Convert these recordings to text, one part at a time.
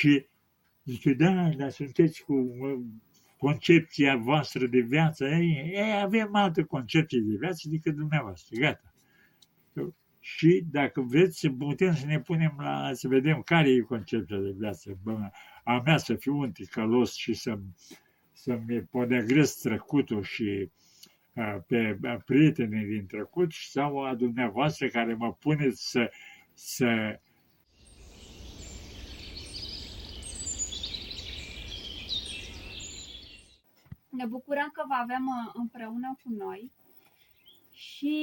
Și zice, da, dar sunteți cu uh, concepția voastră de viață, ei, ei avem altă concepție de viață decât dumneavoastră, gata. Și dacă vreți să putem să ne punem la, să vedem care e concepția de viață, bă, a mea să fiu un ticălos și să, să-mi podegresc trecutul și pe prietenii din trecut sau a dumneavoastră care mă puneți să, să Ne bucurăm că vă avem uh, împreună cu noi și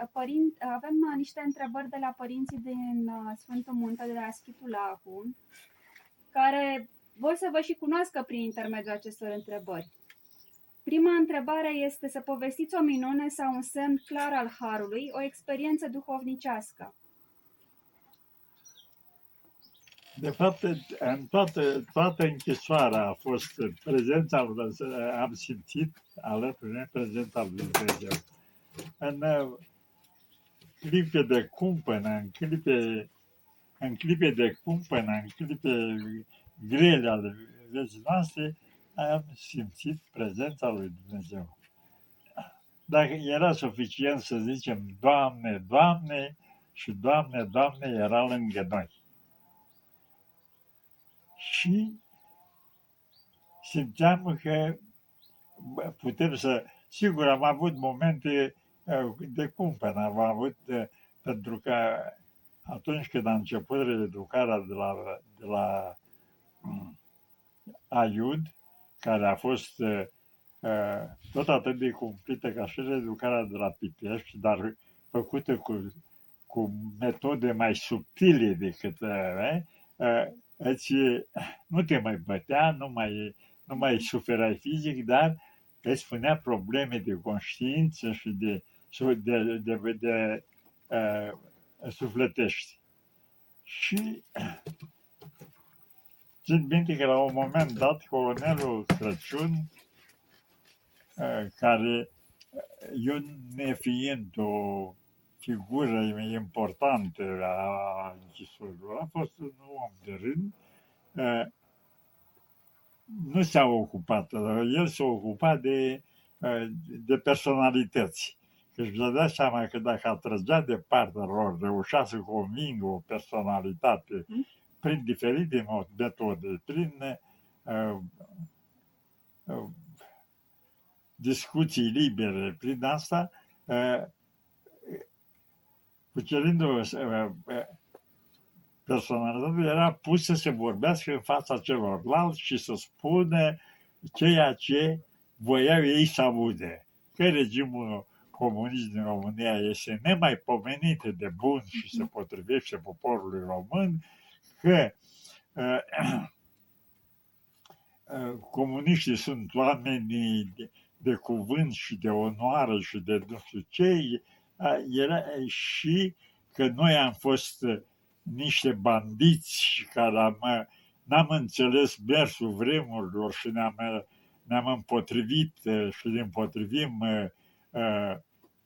uh, părin, avem uh, niște întrebări de la părinții din Sfântul Munte de la Schitul Lacu, care vor să vă și cunoască prin intermediul acestor întrebări. Prima întrebare este să povestiți o minune sau un semn clar al Harului, o experiență duhovnicească. De fapt, în toată, toată închisoarea a fost prezența lui, am simțit alături de prezența lui Dumnezeu. În uh, clipe de cumpănă, în clipe, în clipe de cumpănă, în clipe grele ale vieții noastre, am simțit prezența lui Dumnezeu. Dacă era suficient să zicem Doamne, Doamne și Doamne, Doamne era lângă noi. Și simțeam că putem să... Sigur, am avut momente uh, de cumpăn, am avut, uh, pentru că atunci când a început reeducarea de la, de la um, Aiud, care a fost uh, uh, tot atât de cumplită ca și reeducarea de la Pitești, dar făcută cu, cu metode mai subtile decât uh, uh, îți, nu te mai bătea, nu mai, nu mai suferai fizic, dar îți spunea probleme de conștiință și de, de, de, de, de, de uh, sufletești. Și Țin minte că la un moment dat colonelul Crăciun, care eu nefiind o figură importantă a închisorilor, a fost un om de rând, nu s-a ocupat, el s-a ocupat de, de personalități. Că își dădea seama că dacă atrăgea de partea lor, reușea să convingă o personalitate mm prin diferite metode, prin uh, uh, discuții libere, prin asta, uh, cucerindu uh, personalitatea, era pus să se vorbească în fața celorlalți și să spună ceea ce voiau ei să aude. Că regimul comunist din România este nemaipomenit de bun și se potrivește poporului român, că uh, uh, comuniștii sunt oameni de, de cuvânt și de onoare și de nu știu ce, uh, era și că noi am fost niște bandiți care am, n-am înțeles mersul vremurilor și ne-am, ne-am împotrivit și ne împotrivim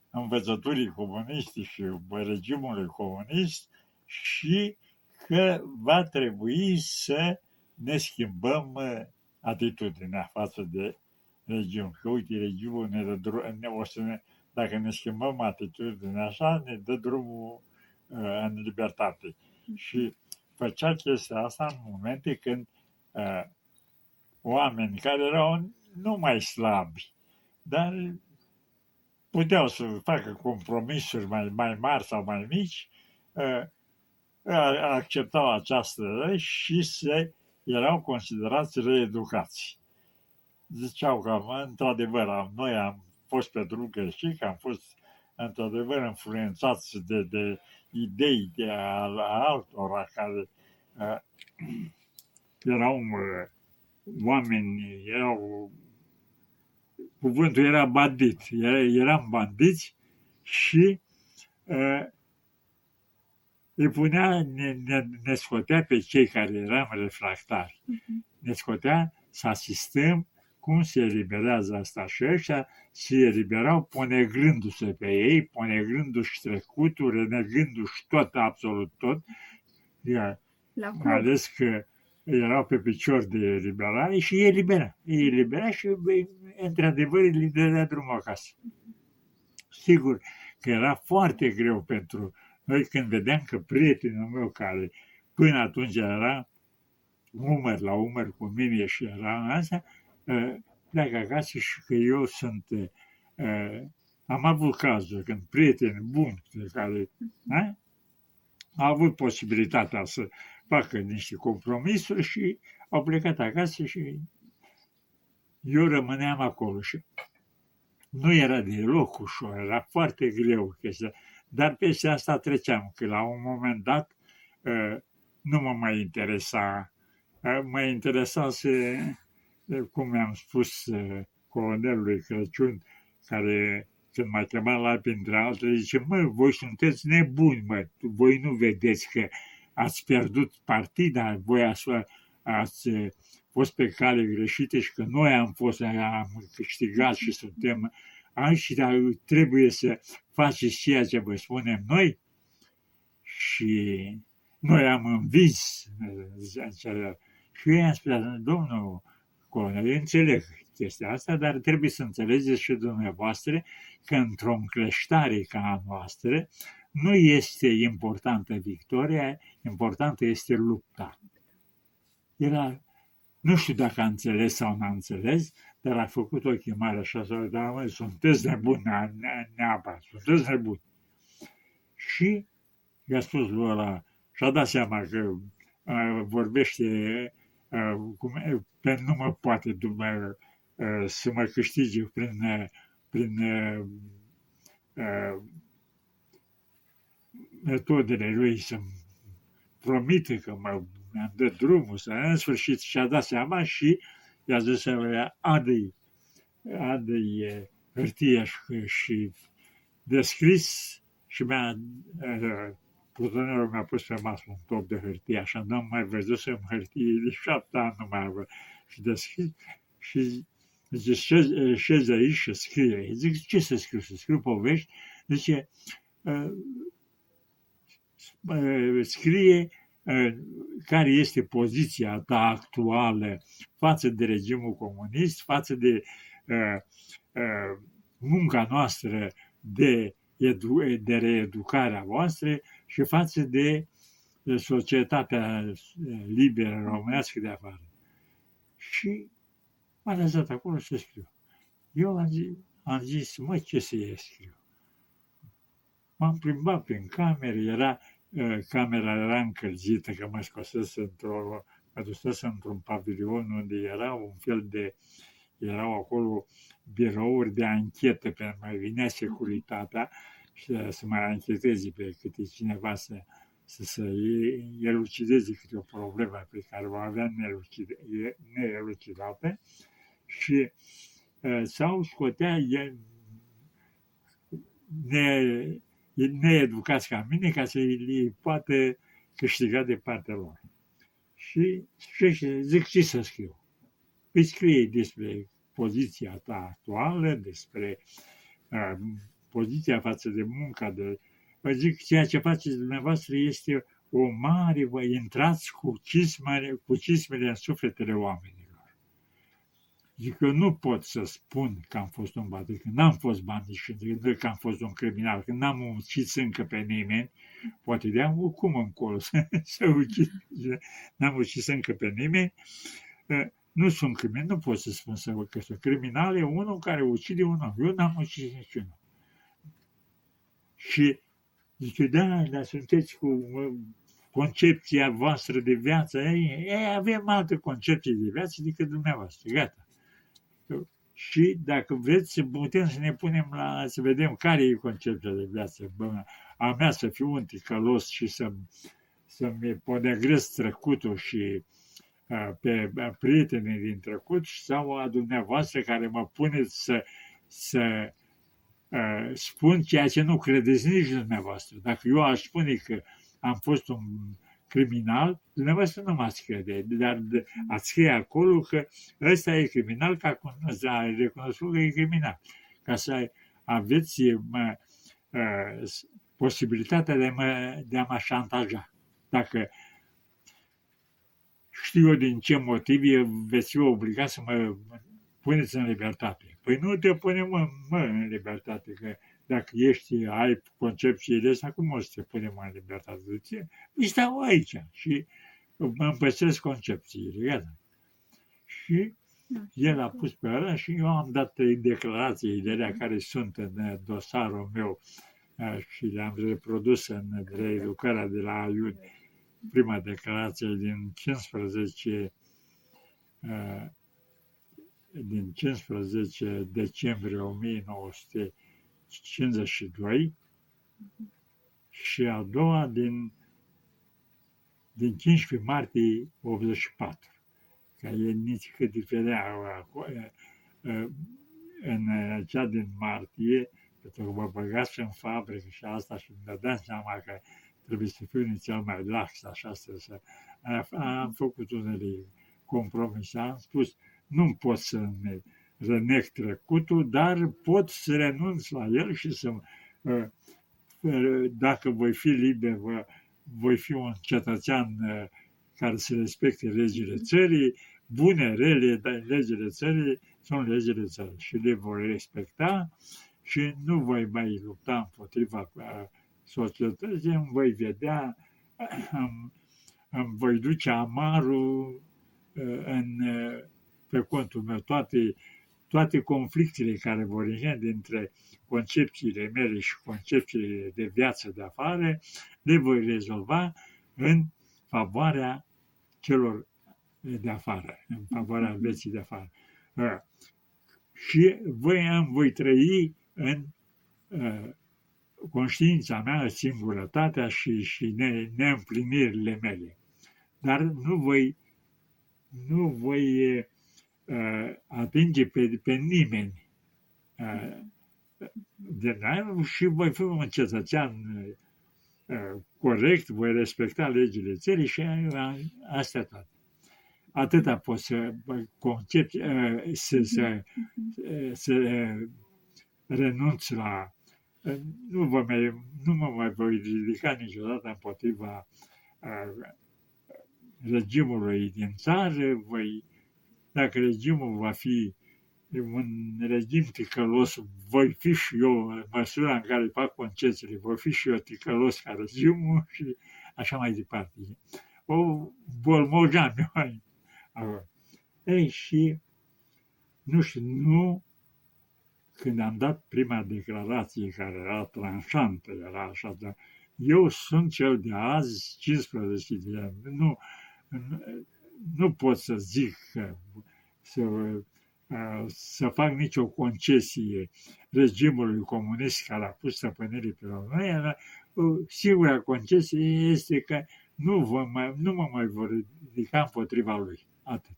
învățăturii comuniste și regimului comunist și că va trebui să ne schimbăm uh, atitudinea față de regiuni. Că uite, regiunul ne dă drum, ne, o să ne, dacă ne schimbăm atitudinea așa, ne dă drumul uh, în libertate. Și făcea chestia asta în momente când uh, oameni care erau nu mai slabi, dar puteau să facă compromisuri mai, mai mari sau mai mici, uh, acceptau această lege și se erau considerați reeducați. Ziceau că, într-adevăr, noi am fost pe drum greșit, că am fost, într-adevăr, influențați de, de idei de a, a altora care uh, erau uh, oameni, erau cuvântul era bandit, era, eram bandiți și uh, îi punea, ne, ne, ne scotea pe cei care eram refractari. Uh-huh. Ne scotea să asistăm cum se eliberează asta și ăștia se eliberau ponegrându-se pe ei, ponegrându-și trecutul, renegându-și tot, absolut tot. Iar, mai ales că erau pe picior de liberare și e libera. E libera și, într-adevăr, îi dădea drumul acasă. Sigur că era foarte greu pentru noi când vedeam că prietenul meu care până atunci era umăr la umăr cu mine și era în asta, ă, pleacă acasă și că eu sunt, ă, am avut cazuri când prieteni buni de care a, au avut posibilitatea să facă niște compromisuri și au plecat acasă și eu rămâneam acolo și nu era deloc ușor, era foarte greu chestia, dar peste asta treceam, că la un moment dat uh, nu mă mai interesa, uh, mă interesa să, uh, cum mi-am spus colonelului Crăciun, care când m-a chemat la printre altele, zice, mă, voi sunteți nebuni, mă, voi nu vedeți că ați pierdut partida, voi ați, ați fost pe cale greșite și că noi am fost, am câștigat și suntem aici, dar trebuie să faceți ceea ce vă spunem noi și noi am învins. Și eu i-am spus, domnul colonel, eu înțeleg chestia asta, dar trebuie să înțelegeți și dumneavoastră că într-o încleștare ca a noastră nu este importantă victoria, importantă este lupta. Era, nu știu dacă a înțeles sau n-a înțeles, dar a făcut o chemare așa, să da, mă, sunteți nebuni, neapărat, sunteți nebuni. Și i-a spus lui ăla, și-a dat seama că uh, vorbește uh, cum, pe nu mă poate dumă, uh, să mă câștige prin, uh, prin uh, uh, metodele lui să-mi promite că mă mi-am dat drumul, să în sfârșit și-a dat seama și i-a zis să adă-i, adă-i hârtia și, și descris și mi-a, plutonerul mi-a pus pe masă un top de hârtie, așa n-am mai văzut să hârtie, de șapte ani nu mai avut. Și deschis și zice, șezi aici și scrie. Zic, ce să scriu? Să scriu povești? Zice, scrie care este poziția ta actuală față de regimul comunist, față de munca noastră de, edu- de reeducare a voastră și față de societatea liberă românească de afară. Și m-a lăsat acolo să scriu. Eu am zis, am zis mă, ce să scriu? M-am plimbat prin cameră, era camera era încălzită, că mă scosese într-o, mă dusese într-un pavilion unde era un fel de, erau acolo birouri de anchetă, pentru mai vinea securitatea și să mai ancheteze pe câte cineva să, să, să elucideze câte o problemă pe care o avea neelucidată și sau scotea ne, needucați ca mine ca să îi poată câștiga de partea lor. Și, și zic ce să scriu. Îi scrie despre poziția ta actuală, despre uh, poziția față de munca de... Vă zic, ceea ce faceți dumneavoastră este o mare, vă intrați cu cismele, cu cismele în sufletele oamenilor. Zic, eu nu pot să spun că am fost un bandit, că n-am fost bandit și că am fost un criminal, că n-am ucis încă pe nimeni, poate de am cum încolo să, să ucid, n-am ucis încă pe nimeni, ă, nu sunt criminal, nu pot să spun să, că sunt criminal, e unul care ucide un om, eu n-am ucis niciunul. Și zice, da, dar sunteți cu concepția voastră de viață, ei, ei avem alte concepții de viață decât dumneavoastră, gata și dacă vreți să putem să ne punem la, să vedem care e conceptul de viață. Bă, a mea să fiu un ticălos și să, să-mi podegresc trecutul și a, pe a, prietenii din trecut sau a dumneavoastră care mă puneți să, să a, spun ceea ce nu credeți nici dumneavoastră. Dacă eu aș spune că am fost un criminal, dumneavoastră nu m-ați crede, dar ați scrie acolo că ăsta e criminal, ca a recunoscut că e criminal. Ca să aveți mă, uh, posibilitatea de, mă, de a mă șantaja. Dacă știu eu din ce motiv veți fi obligat să mă puneți în libertate. Păi nu te punem mă, mă în libertate, că dacă ești, ai concepțiile astea, cum o să te punem în libertate? Îți stau aici și mă împăstrez concepțiile, gata. Și da. el a pus pe ăla și eu am dat declarații de care sunt în dosarul meu și le-am reprodus în reeducarea de la Iud, prima declarație din 15 din 15 decembrie 1952 și a doua din, din 15 martie 84, că e nici cât diferea în cea din martie, pentru că mă băgați în fabrică și asta și îmi dădeam seama că trebuie să fiu inițial mai lax, așa să, să am făcut unele compromise, am spus, nu pot să-mi renec trecutul, dar pot să renunț la el și să, uh, uh, dacă voi fi liber, voi fi un cetățean uh, care să respecte legile țării, bune, rele, dar legile țării sunt legile țării și le voi respecta și nu voi mai lupta împotriva societății, îmi voi vedea, îmi, îmi voi duce amarul în pe contul meu toate, toate conflictele care vor ieși dintre concepțiile mele și concepțiile de viață de afară, le voi rezolva în favoarea celor de afară, în favoarea mhm. vieții de afară. Uh, și voi am, voi trăi în uh, conștiința mea, singurătatea și, și ne, neîmplinirile mele. Dar nu voi, nu voi uh, atinge pe, pe nimeni uh, de noi și voi fi un cetățean uh, corect, voi respecta legile țării și uh, astea toate. Atâta pot să concep, uh, să, să, uh, să uh, renunț la uh, nu, vă mai, nu mă mai voi ridica niciodată împotriva uh, regimului din țară, voi dacă regimul va fi un regim ticălos, voi fi și eu, în măsura în care fac concesiile, voi fi și eu ticălos ca regimul și așa mai departe. O bolmogeam eu. Ei, și nu știu, nu când am dat prima declarație care era tranșantă, era așa, dar eu sunt cel de azi, 15 de ani, nu, nu pot să zic că să, să fac nicio concesie regimului comunist care a pus stăpânirii pe România, singura concesie este că nu, vă mai, nu mă mai vor ridica împotriva lui. Atât.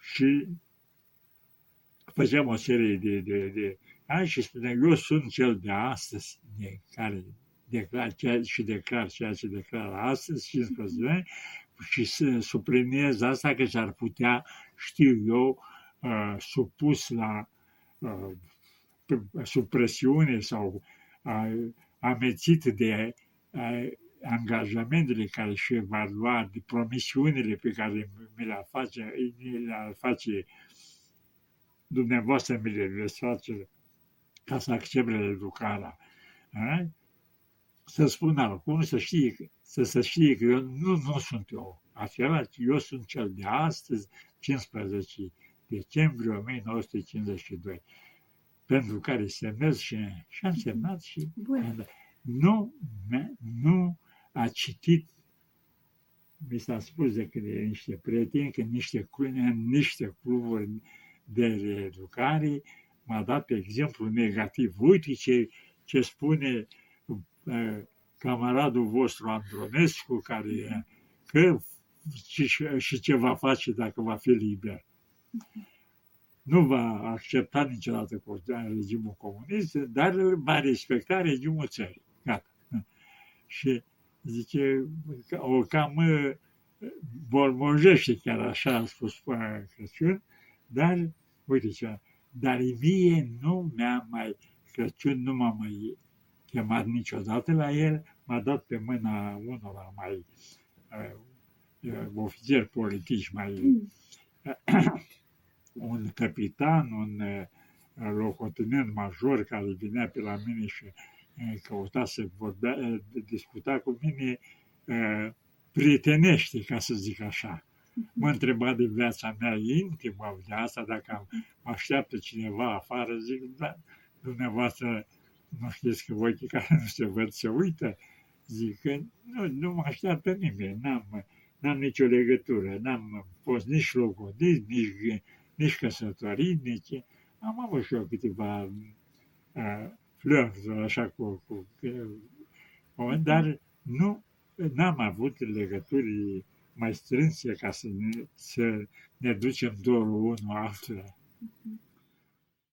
Și făceam o serie de, de, de ani și spuneam, eu sunt cel de astăzi, de care declar ceea, și declar ceea ce declară astăzi, 15 ani, și să subliniez asta că s-ar putea, știu eu, uh, supus la uh, supresiune sau uh, amețit de angajamentele care și va lua, de promisiunile pe care mi le face, le face dumneavoastră, mi le veți face ca să accepte educarea să spun acum, să știe, să să știe că eu nu, nu sunt eu acela, ci eu sunt cel de astăzi, 15 decembrie 1952, pentru care semnez și, și am semnat și nu, nu a citit mi s-a spus de către niște prieteni că niște, niște cluburi de reeducare m-a dat exemplu negativ. Uite ce, ce spune camaradul vostru Andronescu, care că și, și ce va face dacă va fi liber. Nu va accepta niciodată regimul comunist, dar va respecta regimul țării. Gata. Și zice, o cam bolmojește chiar așa a spus Crăciun, dar, uite ce, dar mie nu mi-a mai, Crăciun nu m-a mai chemat niciodată la el, m-a dat pe mâna unul mai uh, uh, ofițeri politici mai Mm. un capitan, un uh, locotenent major care vinea pe la mine și uh, căuta să vorbea, uh, discuta cu mine uh, prietenește, ca să zic așa. Mă întreba de viața mea intimă, de asta dacă mă așteaptă cineva afară, zic, da, dumneavoastră nu știți că ochii care nu se văd se uită? Zic că nu, nu mă așteaptă nimeni, n-am, n-am nicio legătură, n-am fost nici logodit, nici, nici căsătorit, nici... Am avut și eu câteva uh, flirturi așa cu, cu, cu dar nu, n-am avut legături mai strânse ca să ne, să ne ducem dorul unul altuia. Mhm.